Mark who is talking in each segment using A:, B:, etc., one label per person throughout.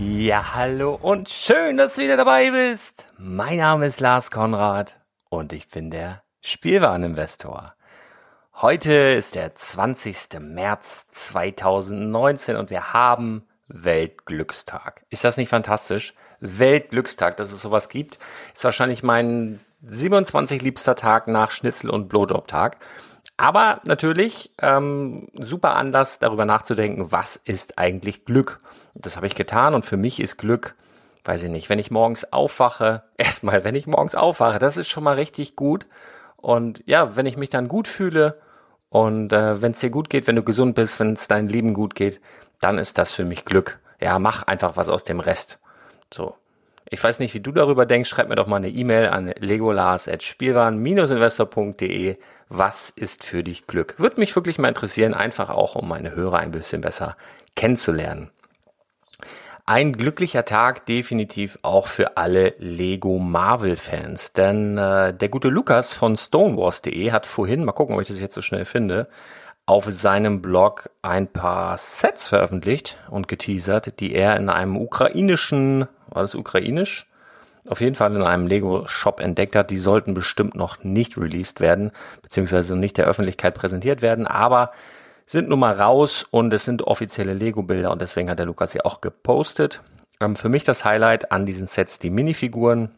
A: Ja, hallo und schön, dass du wieder dabei bist. Mein Name ist Lars Konrad und ich bin der Spielwareninvestor. Heute ist der 20. März 2019 und wir haben Weltglückstag. Ist das nicht fantastisch? Weltglückstag, dass es sowas gibt, ist wahrscheinlich mein 27 liebster Tag nach Schnitzel- und Blowjob-Tag. Aber natürlich ähm, super Anlass, darüber nachzudenken, was ist eigentlich Glück? Das habe ich getan und für mich ist Glück, weiß ich nicht, wenn ich morgens aufwache, erstmal, wenn ich morgens aufwache, das ist schon mal richtig gut. Und ja, wenn ich mich dann gut fühle und äh, wenn es dir gut geht, wenn du gesund bist, wenn es dein Leben gut geht, dann ist das für mich Glück. Ja, mach einfach was aus dem Rest. So. Ich weiß nicht, wie du darüber denkst. Schreib mir doch mal eine E-Mail an legolas.spielwaren-investor.de. Was ist für dich Glück? Würde mich wirklich mal interessieren, einfach auch, um meine Hörer ein bisschen besser kennenzulernen. Ein glücklicher Tag definitiv auch für alle Lego Marvel Fans, denn äh, der gute Lukas von stonewars.de hat vorhin, mal gucken, ob ich das jetzt so schnell finde, auf seinem Blog ein paar Sets veröffentlicht und geteasert, die er in einem ukrainischen, war das ukrainisch? Auf jeden Fall in einem Lego-Shop entdeckt hat. Die sollten bestimmt noch nicht released werden, beziehungsweise nicht der Öffentlichkeit präsentiert werden, aber sind nun mal raus und es sind offizielle Lego-Bilder und deswegen hat der Lukas sie auch gepostet. Ähm, für mich das Highlight an diesen Sets die Minifiguren.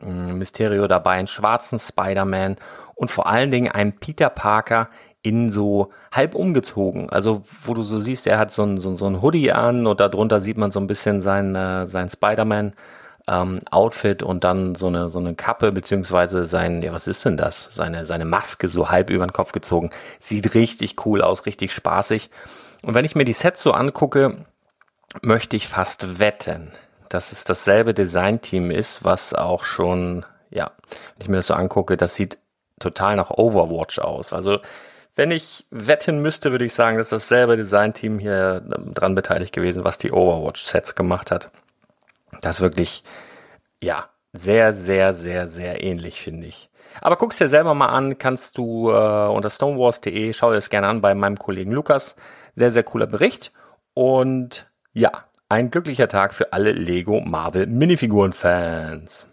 B: Mysterio dabei, einen schwarzen Spider-Man und vor allen Dingen einen Peter Parker in so halb umgezogen. Also wo du so siehst, er hat so ein, so, so ein Hoodie an und darunter sieht man so ein bisschen sein, äh, sein Spider-Man. Ähm, Outfit und dann so eine so eine Kappe beziehungsweise sein ja was ist denn das seine seine Maske so halb über den Kopf gezogen sieht richtig cool aus richtig spaßig und wenn ich mir die Sets so angucke möchte ich fast wetten dass es dasselbe Designteam ist was auch schon ja wenn ich mir das so angucke das sieht total nach Overwatch aus also wenn ich wetten müsste, würde ich sagen, dass dasselbe Designteam hier ähm, dran beteiligt gewesen, was die Overwatch-Sets gemacht hat. Das ist wirklich, ja, sehr, sehr, sehr, sehr ähnlich, finde ich. Aber guck's dir selber mal an, kannst du äh, unter stonewars.de, schau dir das gerne an bei meinem Kollegen Lukas. Sehr, sehr cooler Bericht. Und ja, ein glücklicher Tag für alle Lego Marvel Minifiguren-Fans.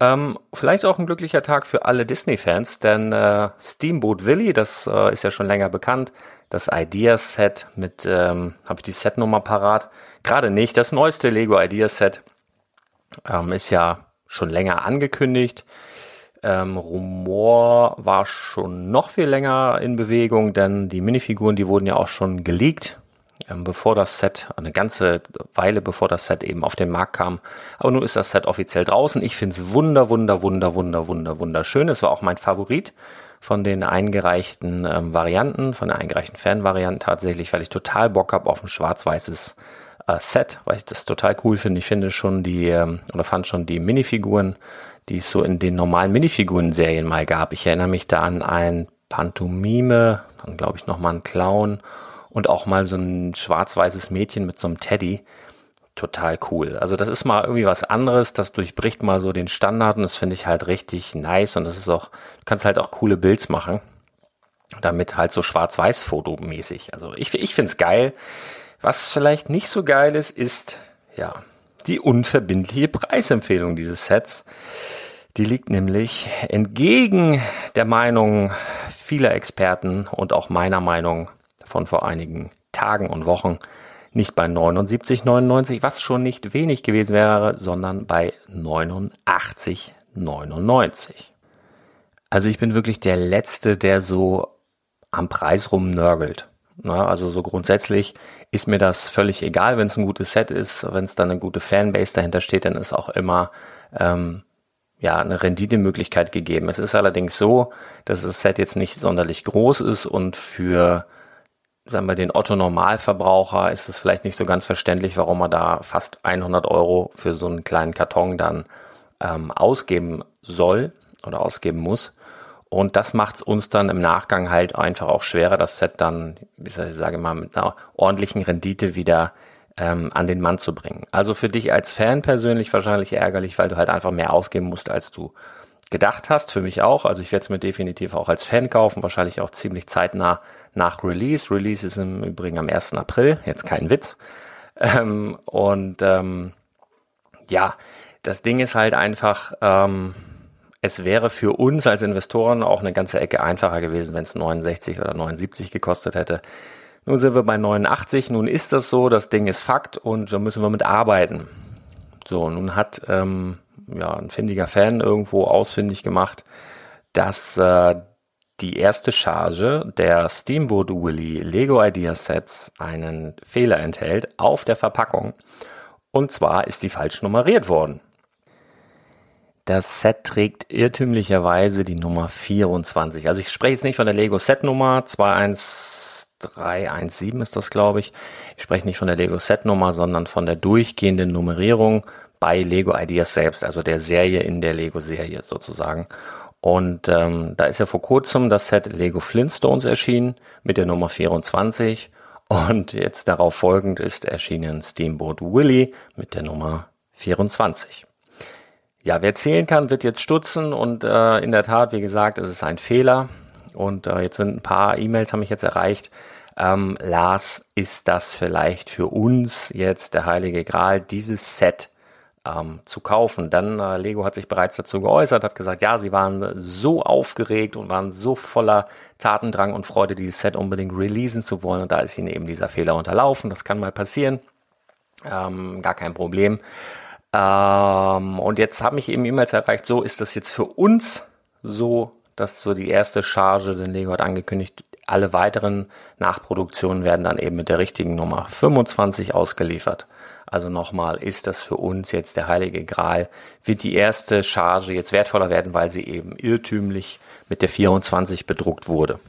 B: Ähm, vielleicht auch ein glücklicher Tag für alle Disney-Fans, denn äh, Steamboat Willie, das äh, ist ja schon länger bekannt, das Ideas-Set mit, ähm, habe ich die Setnummer parat? Gerade nicht. Das neueste Lego Ideas-Set ähm, ist ja schon länger angekündigt. Ähm, Rumor war schon noch viel länger in Bewegung, denn die Minifiguren, die wurden ja auch schon geleakt ähm, bevor das Set, eine ganze Weile bevor das Set eben auf den Markt kam. Aber nun ist das Set offiziell draußen. Ich finde es wunder, wunder, wunder, wunder, wunder, wunderschön. Es war auch mein Favorit von den eingereichten ähm, Varianten, von den eingereichten Fan-Varianten tatsächlich, weil ich total Bock habe auf ein schwarz-weißes äh, Set, weil ich das total cool finde. Ich finde schon die, ähm, oder fand schon die Minifiguren, die es so in den normalen Minifiguren-Serien mal gab. Ich erinnere mich da an ein Pantomime, dann glaube ich nochmal ein Clown und auch mal so ein schwarz-weißes Mädchen mit so einem Teddy. Total cool. Also das ist mal irgendwie was anderes, das durchbricht mal so den Standard und das finde ich halt richtig nice und das ist auch, du kannst halt auch coole Builds machen. Damit halt so schwarz-weiß-Foto-mäßig. Also ich, ich finde es geil. Was vielleicht nicht so geil ist, ist, ja, die unverbindliche Preisempfehlung dieses Sets. Die liegt nämlich entgegen der Meinung vieler Experten und auch meiner Meinung von vor einigen Tagen und Wochen nicht bei 79,99, was schon nicht wenig gewesen wäre, sondern bei 89,99. Also ich bin wirklich der Letzte, der so am Preis rumnörgelt. Na, also so grundsätzlich ist mir das völlig egal, wenn es ein gutes Set ist, wenn es dann eine gute Fanbase dahinter steht, dann ist auch immer ähm, ja eine Renditemöglichkeit gegeben. Es ist allerdings so, dass das Set jetzt nicht sonderlich groß ist und für sagen wir, den Otto Normalverbraucher ist es vielleicht nicht so ganz verständlich, warum er da fast 100 Euro für so einen kleinen Karton dann ähm, ausgeben soll oder ausgeben muss. Und das macht es uns dann im Nachgang halt einfach auch schwerer, das Set dann, wie soll ich sagen, mal, mit einer ordentlichen Rendite wieder ähm, an den Mann zu bringen. Also für dich als Fan persönlich wahrscheinlich ärgerlich, weil du halt einfach mehr ausgeben musst, als du gedacht hast, für mich auch. Also ich werde es mir definitiv auch als Fan kaufen, wahrscheinlich auch ziemlich zeitnah nach Release. Release ist im Übrigen am 1. April, jetzt kein Witz. Ähm, und ähm, ja, das Ding ist halt einfach, ähm, es wäre für uns als Investoren auch eine ganze Ecke einfacher gewesen, wenn es 69 oder 79 gekostet hätte. Nun sind wir bei 89, nun ist das so, das Ding ist Fakt und da müssen wir mit arbeiten. So, nun hat ähm, ja, ein findiger Fan irgendwo ausfindig gemacht, dass äh, die erste Charge der Steamboat Willy Lego Idea Sets einen Fehler enthält auf der Verpackung. Und zwar ist die falsch nummeriert worden. Das Set trägt irrtümlicherweise die Nummer 24. Also ich spreche jetzt nicht von der Lego Set Nummer 21317 ist das, glaube ich. Ich spreche nicht von der Lego Set Nummer, sondern von der durchgehenden Nummerierung bei Lego Ideas selbst, also der Serie in der Lego-Serie sozusagen. Und ähm, da ist ja vor kurzem das Set Lego Flintstones erschienen mit der Nummer 24 und jetzt darauf folgend ist erschienen Steamboat Willie mit der Nummer 24. Ja, wer zählen kann, wird jetzt stutzen und äh, in der Tat, wie gesagt, es ist ein Fehler und äh, jetzt sind ein paar E-Mails haben mich jetzt erreicht. Ähm, Lars, ist das vielleicht für uns jetzt der heilige Gral, dieses Set ähm, zu kaufen. Dann äh, Lego hat sich bereits dazu geäußert, hat gesagt, ja, sie waren so aufgeregt und waren so voller Tatendrang und Freude, dieses Set unbedingt releasen zu wollen. Und da ist ihnen eben dieser Fehler unterlaufen. Das kann mal passieren. Ähm, gar kein Problem. Ähm, und jetzt haben mich eben E-Mails erreicht, so ist das jetzt für uns so, dass so die erste Charge, den Lego hat angekündigt, alle weiteren Nachproduktionen werden dann eben mit der richtigen Nummer 25 ausgeliefert. Also nochmal, ist das für uns jetzt der heilige Gral? Wird die erste Charge jetzt wertvoller werden, weil sie eben irrtümlich mit der 24 bedruckt wurde?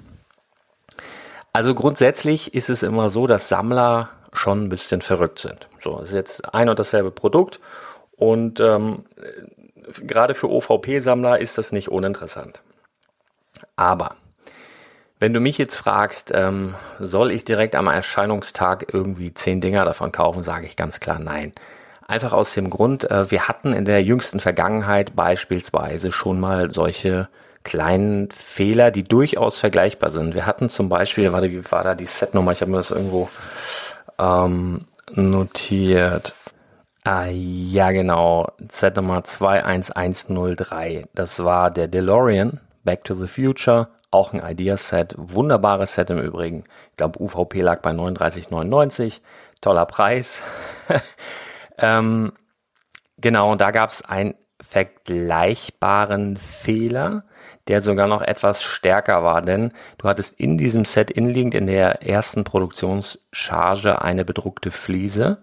B: Also grundsätzlich ist es immer so, dass Sammler schon ein bisschen verrückt sind. So, es ist jetzt ein und dasselbe Produkt und ähm, gerade für OVP-Sammler ist das nicht uninteressant. Aber wenn du mich jetzt fragst, ähm, soll ich direkt am Erscheinungstag irgendwie zehn Dinger davon kaufen, sage ich ganz klar nein. Einfach aus dem Grund, äh, wir hatten in der jüngsten Vergangenheit beispielsweise schon mal solche kleinen Fehler, die durchaus vergleichbar sind. Wir hatten zum Beispiel, warte, wie war da die Setnummer? Ich habe mir das irgendwo ähm, notiert. Ah, ja, genau. Setnummer 21103. Das war der DeLorean, Back to the Future auch ein Ideaset, wunderbares Set im Übrigen. Ich glaube, UVP lag bei 39,99. Toller Preis. ähm, genau, und da gab es einen vergleichbaren Fehler, der sogar noch etwas stärker war, denn du hattest in diesem Set inliegend in der ersten Produktionscharge eine bedruckte Fliese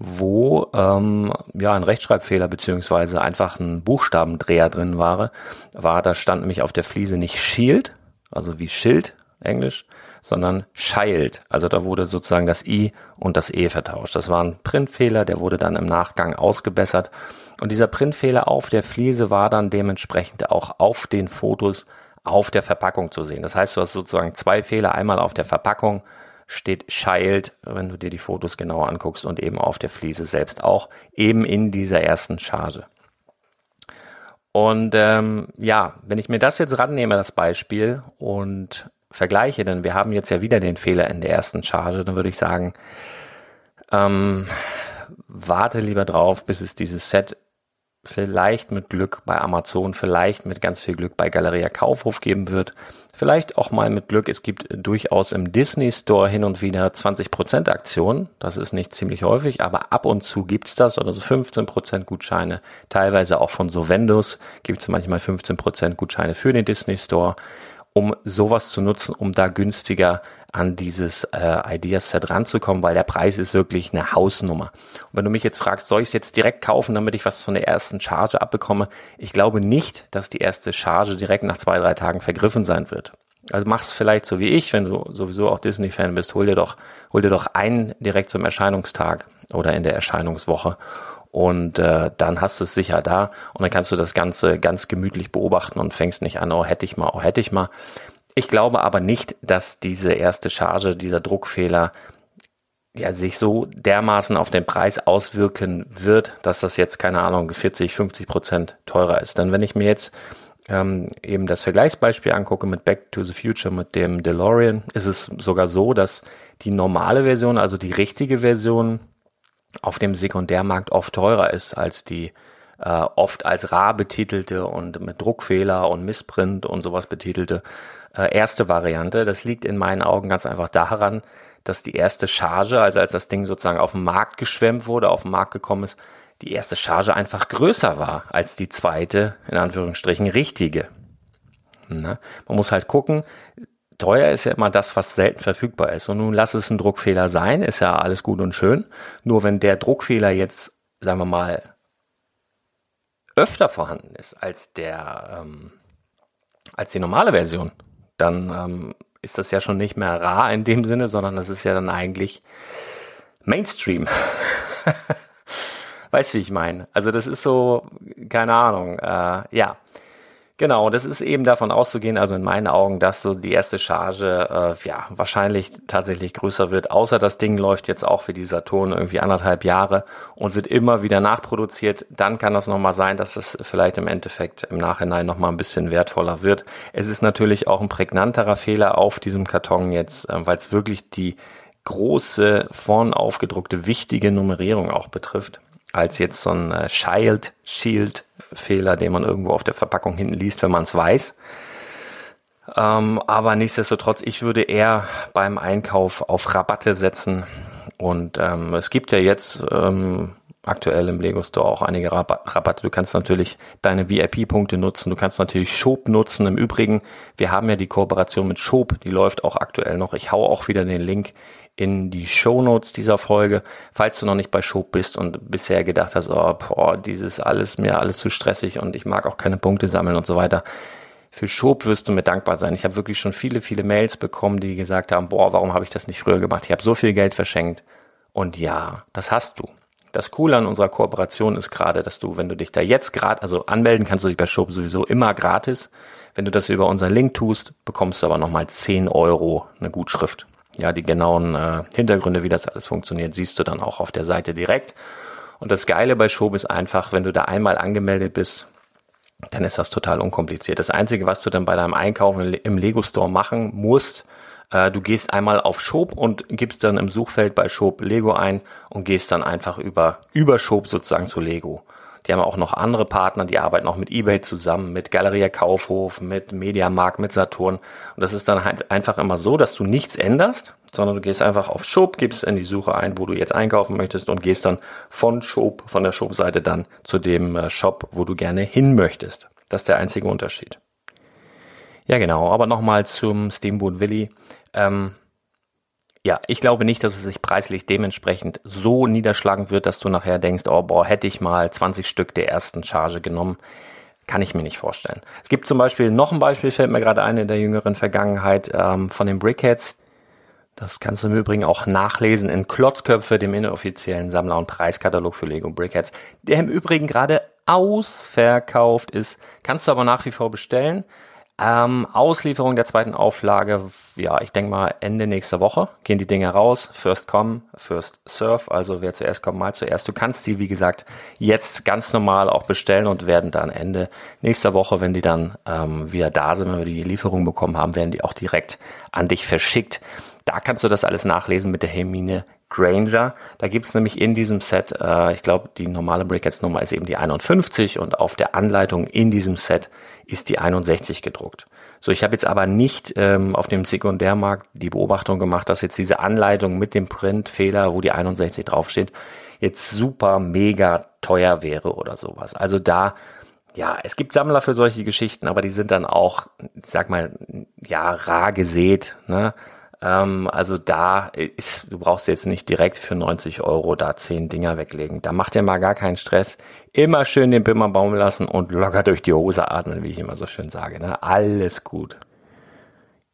B: wo ähm, ja ein Rechtschreibfehler beziehungsweise einfach ein Buchstabendreher drin war, war, da stand nämlich auf der Fliese nicht Shield, also wie Schild, Englisch, sondern Child. Also da wurde sozusagen das I und das E vertauscht. Das war ein Printfehler, der wurde dann im Nachgang ausgebessert. Und dieser Printfehler auf der Fliese war dann dementsprechend auch auf den Fotos auf der Verpackung zu sehen. Das heißt, du hast sozusagen zwei Fehler, einmal auf der Verpackung steht Child, wenn du dir die Fotos genauer anguckst und eben auf der Fliese selbst auch, eben in dieser ersten Charge. Und ähm, ja, wenn ich mir das jetzt rannehme, das Beispiel, und vergleiche, denn wir haben jetzt ja wieder den Fehler in der ersten Charge, dann würde ich sagen, ähm, warte lieber drauf, bis es dieses Set vielleicht mit Glück bei Amazon, vielleicht mit ganz viel Glück bei Galeria Kaufhof geben wird. Vielleicht auch mal mit Glück. Es gibt durchaus im Disney Store hin und wieder 20% Aktionen. Das ist nicht ziemlich häufig, aber ab und zu gibt's das oder so 15% Gutscheine. Teilweise auch von Sovendus gibt's manchmal 15% Gutscheine für den Disney Store um sowas zu nutzen, um da günstiger an dieses äh, Ideaset ranzukommen, weil der Preis ist wirklich eine Hausnummer. Und wenn du mich jetzt fragst, soll ich es jetzt direkt kaufen, damit ich was von der ersten Charge abbekomme? Ich glaube nicht, dass die erste Charge direkt nach zwei, drei Tagen vergriffen sein wird. Also mach's vielleicht so wie ich, wenn du sowieso auch Disney-Fan bist, hol dir doch, hol dir doch einen direkt zum Erscheinungstag oder in der Erscheinungswoche und äh, dann hast du es sicher da und dann kannst du das Ganze ganz gemütlich beobachten und fängst nicht an, oh hätte ich mal, oh hätte ich mal. Ich glaube aber nicht, dass diese erste Charge, dieser Druckfehler ja, sich so dermaßen auf den Preis auswirken wird, dass das jetzt, keine Ahnung, 40, 50 Prozent teurer ist. Denn wenn ich mir jetzt ähm, eben das Vergleichsbeispiel angucke mit Back to the Future, mit dem DeLorean, ist es sogar so, dass die normale Version, also die richtige Version, auf dem Sekundärmarkt oft teurer ist als die äh, oft als rar betitelte und mit Druckfehler und Missprint und sowas betitelte äh, erste Variante. Das liegt in meinen Augen ganz einfach daran, dass die erste Charge, also als das Ding sozusagen auf den Markt geschwemmt wurde, auf den Markt gekommen ist, die erste Charge einfach größer war als die zweite, in Anführungsstrichen, richtige. Na? Man muss halt gucken, teuer ist ja immer das, was selten verfügbar ist. Und nun lass es ein Druckfehler sein, ist ja alles gut und schön. Nur wenn der Druckfehler jetzt, sagen wir mal, öfter vorhanden ist als der, ähm, als die normale Version, dann ähm, ist das ja schon nicht mehr rar in dem Sinne, sondern das ist ja dann eigentlich Mainstream. weißt du, wie ich meine? Also das ist so, keine Ahnung, äh, ja. Genau, das ist eben davon auszugehen, also in meinen Augen, dass so die erste Charge äh, ja wahrscheinlich tatsächlich größer wird. Außer das Ding läuft jetzt auch für die Saturn irgendwie anderthalb Jahre und wird immer wieder nachproduziert. Dann kann das nochmal sein, dass es vielleicht im Endeffekt im Nachhinein nochmal ein bisschen wertvoller wird. Es ist natürlich auch ein prägnanterer Fehler auf diesem Karton jetzt, äh, weil es wirklich die große vorn aufgedruckte wichtige Nummerierung auch betrifft als jetzt so ein äh, Child Shield Fehler, den man irgendwo auf der Verpackung hinten liest, wenn man es weiß. Ähm, aber nichtsdestotrotz, ich würde eher beim Einkauf auf Rabatte setzen. Und ähm, es gibt ja jetzt ähm, aktuell im Lego Store auch einige Rabatte. Du kannst natürlich deine VIP-Punkte nutzen. Du kannst natürlich Shop nutzen. Im Übrigen, wir haben ja die Kooperation mit Shop. Die läuft auch aktuell noch. Ich hau auch wieder den Link in die Show Notes dieser Folge. Falls du noch nicht bei Shop bist und bisher gedacht hast, oh, boah, dieses alles mir alles zu stressig und ich mag auch keine Punkte sammeln und so weiter. Für Shop wirst du mir dankbar sein. Ich habe wirklich schon viele, viele Mails bekommen, die gesagt haben, boah, warum habe ich das nicht früher gemacht? Ich habe so viel Geld verschenkt. Und ja, das hast du. Das Coole an unserer Kooperation ist gerade, dass du, wenn du dich da jetzt gerade, also anmelden kannst du dich bei Shop sowieso immer gratis. Wenn du das über unseren Link tust, bekommst du aber nochmal 10 Euro eine Gutschrift. Ja, die genauen äh, Hintergründe, wie das alles funktioniert, siehst du dann auch auf der Seite direkt. Und das Geile bei Shop ist einfach, wenn du da einmal angemeldet bist, dann ist das total unkompliziert. Das Einzige, was du dann bei deinem Einkaufen im Lego Store machen musst, äh, du gehst einmal auf Shop und gibst dann im Suchfeld bei Shop Lego ein und gehst dann einfach über, über Shop sozusagen zu Lego. Die haben auch noch andere Partner, die arbeiten auch mit eBay zusammen, mit Galeria Kaufhof, mit Mediamarkt, mit Saturn. Und das ist dann halt einfach immer so, dass du nichts änderst, sondern du gehst einfach auf Shop, gibst in die Suche ein, wo du jetzt einkaufen möchtest und gehst dann von Shop, von der Shop-Seite dann zu dem äh, Shop, wo du gerne hin möchtest. Das ist der einzige Unterschied. Ja, genau. Aber nochmal zum Steamboat Willy. Ähm, ja, ich glaube nicht, dass es sich preislich dementsprechend so niederschlagen wird, dass du nachher denkst, oh boah, hätte ich mal 20 Stück der ersten Charge genommen. Kann ich mir nicht vorstellen. Es gibt zum Beispiel noch ein Beispiel, fällt mir gerade ein in der jüngeren Vergangenheit, ähm, von den Brickheads. Das kannst du im Übrigen auch nachlesen in Klotzköpfe, dem inoffiziellen Sammler- und Preiskatalog für Lego Brickheads, der im Übrigen gerade ausverkauft ist. Kannst du aber nach wie vor bestellen. Ähm, Auslieferung der zweiten Auflage, ja, ich denke mal Ende nächster Woche gehen die Dinge raus. First come, first serve. Also wer zuerst kommt, mal zuerst. Du kannst die, wie gesagt, jetzt ganz normal auch bestellen und werden dann Ende nächster Woche, wenn die dann ähm, wieder da sind, wenn wir die Lieferung bekommen haben, werden die auch direkt an dich verschickt. Da kannst du das alles nachlesen mit der Hermine Granger. Da gibt's nämlich in diesem Set, äh, ich glaube, die normale Brickheads-Nummer ist eben die 51 und auf der Anleitung in diesem Set ist die 61 gedruckt. So, ich habe jetzt aber nicht ähm, auf dem Sekundärmarkt die Beobachtung gemacht, dass jetzt diese Anleitung mit dem Printfehler, wo die 61 draufsteht, jetzt super mega teuer wäre oder sowas. Also da ja, es gibt Sammler für solche Geschichten, aber die sind dann auch, sag mal, ja, rar gesät, ne? Ähm, also da ist, du brauchst jetzt nicht direkt für 90 Euro da 10 Dinger weglegen. Da macht ihr mal gar keinen Stress. Immer schön den Bimmer bauen lassen und locker durch die Hose atmen, wie ich immer so schön sage. Ne? Alles gut.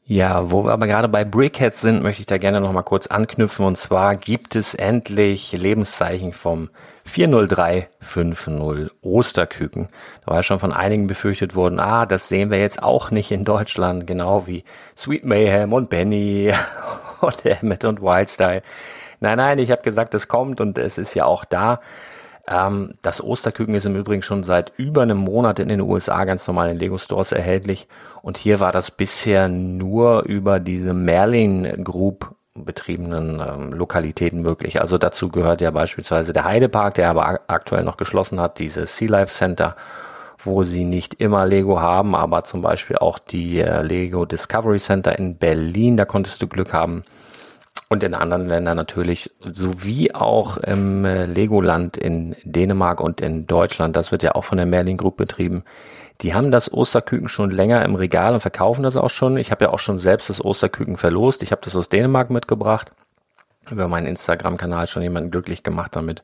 B: Ja, wo wir aber gerade bei Brickheads sind, möchte ich da gerne noch mal kurz anknüpfen. Und zwar gibt es endlich Lebenszeichen vom 40350 Osterküken. Da war ja schon von einigen befürchtet worden, ah, das sehen wir jetzt auch nicht in Deutschland, genau wie Sweet Mayhem und Benny und Emmett und Wildstyle. Nein, nein, ich habe gesagt, es kommt und es ist ja auch da. Ähm, das Osterküken ist im Übrigen schon seit über einem Monat in den USA ganz normal in Lego Stores erhältlich. Und hier war das bisher nur über diese Merlin Group betriebenen ähm, Lokalitäten möglich. Also dazu gehört ja beispielsweise der Heidepark, der aber aktuell noch geschlossen hat, dieses Sea Life Center, wo sie nicht immer Lego haben, aber zum Beispiel auch die äh, Lego Discovery Center in Berlin, da konntest du Glück haben und in anderen Ländern natürlich, sowie auch im äh, Legoland in Dänemark und in Deutschland. Das wird ja auch von der Merlin Group betrieben. Die haben das Osterküken schon länger im Regal und verkaufen das auch schon. Ich habe ja auch schon selbst das Osterküken verlost. Ich habe das aus Dänemark mitgebracht. Über meinen Instagram-Kanal schon jemanden glücklich gemacht damit.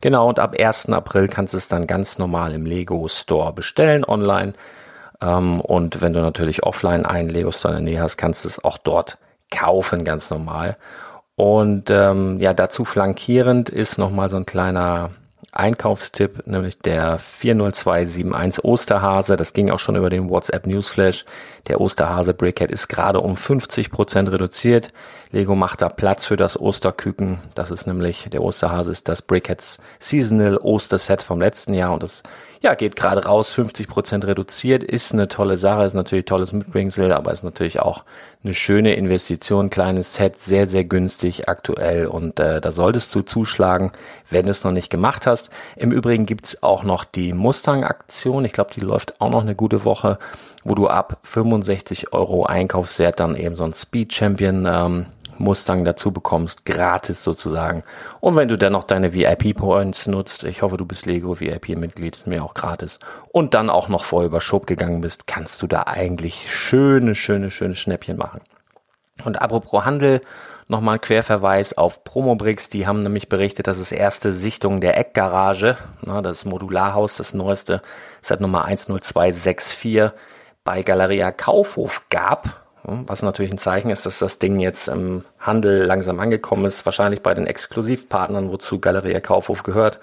B: Genau, und ab 1. April kannst du es dann ganz normal im Lego Store bestellen online. Ähm, und wenn du natürlich offline einen Lego Store in der Nähe hast, kannst du es auch dort kaufen, ganz normal. Und ähm, ja, dazu flankierend ist nochmal so ein kleiner Einkaufstipp, nämlich der 40271 Osterhase. Das ging auch schon über den WhatsApp Newsflash. Der Osterhase Brickhead ist gerade um 50 Prozent reduziert. Lego macht da Platz für das Osterküken. Das ist nämlich, der Osterhase ist das Brickheads Seasonal Osterset vom letzten Jahr und das ja, geht gerade raus, 50 Prozent reduziert, ist eine tolle Sache, ist natürlich tolles Mitbringsel, aber ist natürlich auch eine schöne Investition, kleines Set, sehr, sehr günstig aktuell und äh, da solltest du zuschlagen, wenn du es noch nicht gemacht hast. Im Übrigen gibt's auch noch die Mustang-Aktion, ich glaube, die läuft auch noch eine gute Woche, wo du ab 65 Euro Einkaufswert dann eben so ein Speed Champion ähm, Mustang dazu bekommst, gratis sozusagen. Und wenn du dann noch deine VIP-Points nutzt, ich hoffe, du bist Lego VIP-Mitglied, ist mir auch gratis, und dann auch noch vor über Schub gegangen bist, kannst du da eigentlich schöne, schöne, schöne Schnäppchen machen. Und apropos Handel, nochmal Querverweis auf Promobrix. Die haben nämlich berichtet, dass es erste Sichtung der Eckgarage, na, das Modularhaus, das neueste, seit Nummer 10264 bei Galeria Kaufhof gab. Was natürlich ein Zeichen ist, dass das Ding jetzt im Handel langsam angekommen ist, wahrscheinlich bei den Exklusivpartnern, wozu Galeria Kaufhof gehört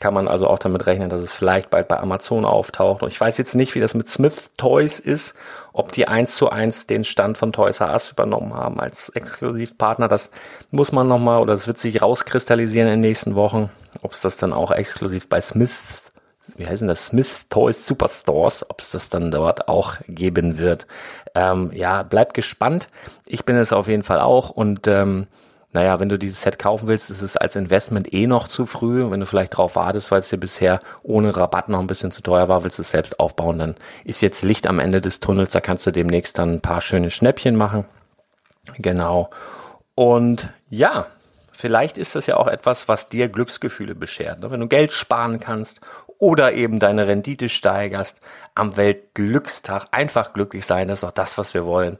B: kann man also auch damit rechnen, dass es vielleicht bald bei Amazon auftaucht. Und ich weiß jetzt nicht, wie das mit Smith Toys ist, ob die eins zu eins den Stand von Toys R Us übernommen haben als Exklusivpartner. Das muss man nochmal oder es wird sich rauskristallisieren in den nächsten Wochen, ob es das dann auch exklusiv bei Smiths, wie heißen das, Smith Toys Superstores, ob es das dann dort auch geben wird. Ähm, ja, bleibt gespannt. Ich bin es auf jeden Fall auch und ähm, naja, wenn du dieses Set kaufen willst, ist es als Investment eh noch zu früh. Wenn du vielleicht drauf wartest, weil es dir bisher ohne Rabatt noch ein bisschen zu teuer war, willst du es selbst aufbauen, dann ist jetzt Licht am Ende des Tunnels. Da kannst du demnächst dann ein paar schöne Schnäppchen machen. Genau. Und ja, vielleicht ist das ja auch etwas, was dir Glücksgefühle beschert. Ne? Wenn du Geld sparen kannst oder eben deine Rendite steigerst am Weltglückstag, einfach glücklich sein, das ist auch das, was wir wollen.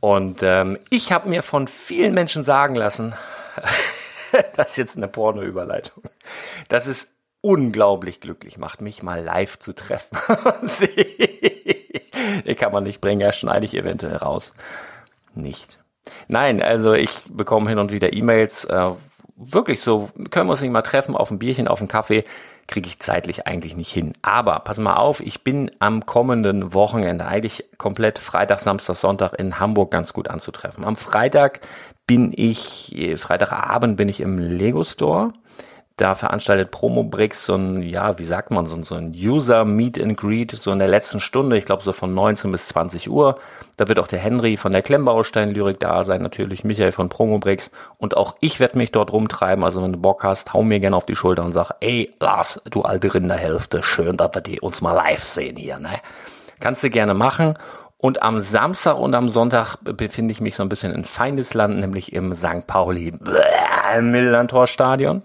B: Und ähm, ich habe mir von vielen Menschen sagen lassen, das ist jetzt eine Porno-Überleitung, dass es unglaublich glücklich macht, mich mal live zu treffen. Die kann man nicht bringen, ja, schneide ich eventuell raus. Nicht. Nein, also ich bekomme hin und wieder E-Mails, äh, wirklich so, können wir uns nicht mal treffen auf ein Bierchen, auf einen Kaffee kriege ich zeitlich eigentlich nicht hin. Aber pass mal auf, ich bin am kommenden Wochenende eigentlich komplett Freitag, Samstag, Sonntag in Hamburg ganz gut anzutreffen. Am Freitag bin ich, Freitagabend bin ich im Lego Store da veranstaltet Promobrix so ein, ja, wie sagt man, so, so ein User Meet and Greet, so in der letzten Stunde, ich glaube so von 19 bis 20 Uhr. Da wird auch der Henry von der Klemmbaustein-Lyrik da sein, natürlich Michael von Promobrix und auch ich werde mich dort rumtreiben. Also wenn du Bock hast, hau mir gerne auf die Schulter und sag, ey Lars, du alte Rinderhälfte, schön, dass wir die uns mal live sehen hier, ne? Kannst du gerne machen. Und am Samstag und am Sonntag befinde ich mich so ein bisschen in Feindesland, nämlich im St. Pauli Millantor Stadion.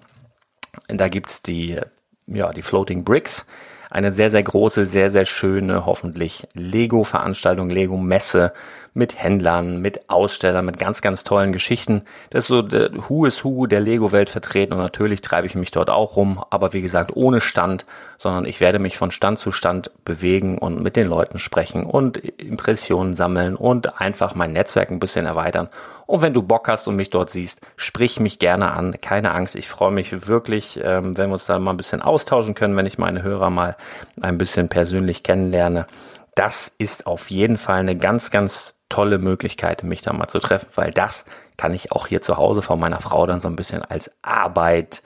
B: Da gibt's die, ja, die Floating Bricks. Eine sehr, sehr große, sehr, sehr schöne, hoffentlich Lego-Veranstaltung, Lego-Messe mit Händlern, mit Ausstellern, mit ganz, ganz tollen Geschichten. Das ist so der Who is Who der Lego-Welt vertreten und natürlich treibe ich mich dort auch rum, aber wie gesagt ohne Stand, sondern ich werde mich von Stand zu Stand bewegen und mit den Leuten sprechen und Impressionen sammeln und einfach mein Netzwerk ein bisschen erweitern. Und wenn du Bock hast und mich dort siehst, sprich mich gerne an. Keine Angst, ich freue mich wirklich, ähm, wenn wir uns da mal ein bisschen austauschen können, wenn ich meine Hörer mal ein bisschen persönlich kennenlerne. Das ist auf jeden Fall eine ganz, ganz tolle Möglichkeit, mich da mal zu treffen, weil das kann ich auch hier zu Hause von meiner Frau dann so ein bisschen als Arbeit,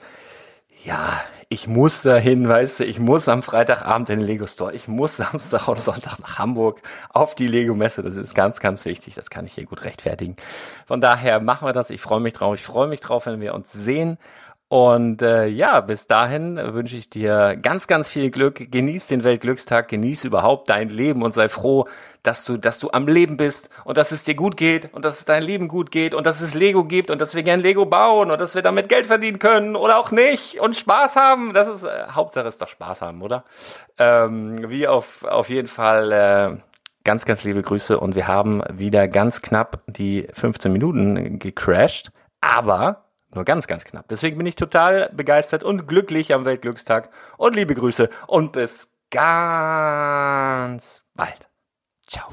B: ja, ich muss dahin, weißt du, ich muss am Freitagabend in den Lego Store, ich muss Samstag und Sonntag nach Hamburg auf die Lego Messe, das ist ganz, ganz wichtig, das kann ich hier gut rechtfertigen. Von daher machen wir das, ich freue mich drauf, ich freue mich drauf, wenn wir uns sehen und äh, ja, bis dahin wünsche ich dir ganz, ganz viel Glück. Genieß den Weltglückstag, genieß überhaupt dein Leben und sei froh, dass du, dass du am Leben bist und dass es dir gut geht und dass es dein Leben gut geht und dass es Lego gibt und dass wir gern Lego bauen und dass wir damit Geld verdienen können oder auch nicht und Spaß haben. Das ist äh, Hauptsache ist doch Spaß haben, oder? Ähm, wie auf auf jeden Fall. Äh, Ganz, ganz liebe Grüße und wir haben wieder ganz knapp die 15 Minuten gecrashed. Aber nur ganz, ganz knapp. Deswegen bin ich total begeistert und glücklich am Weltglückstag. Und liebe Grüße und bis ganz bald. Ciao.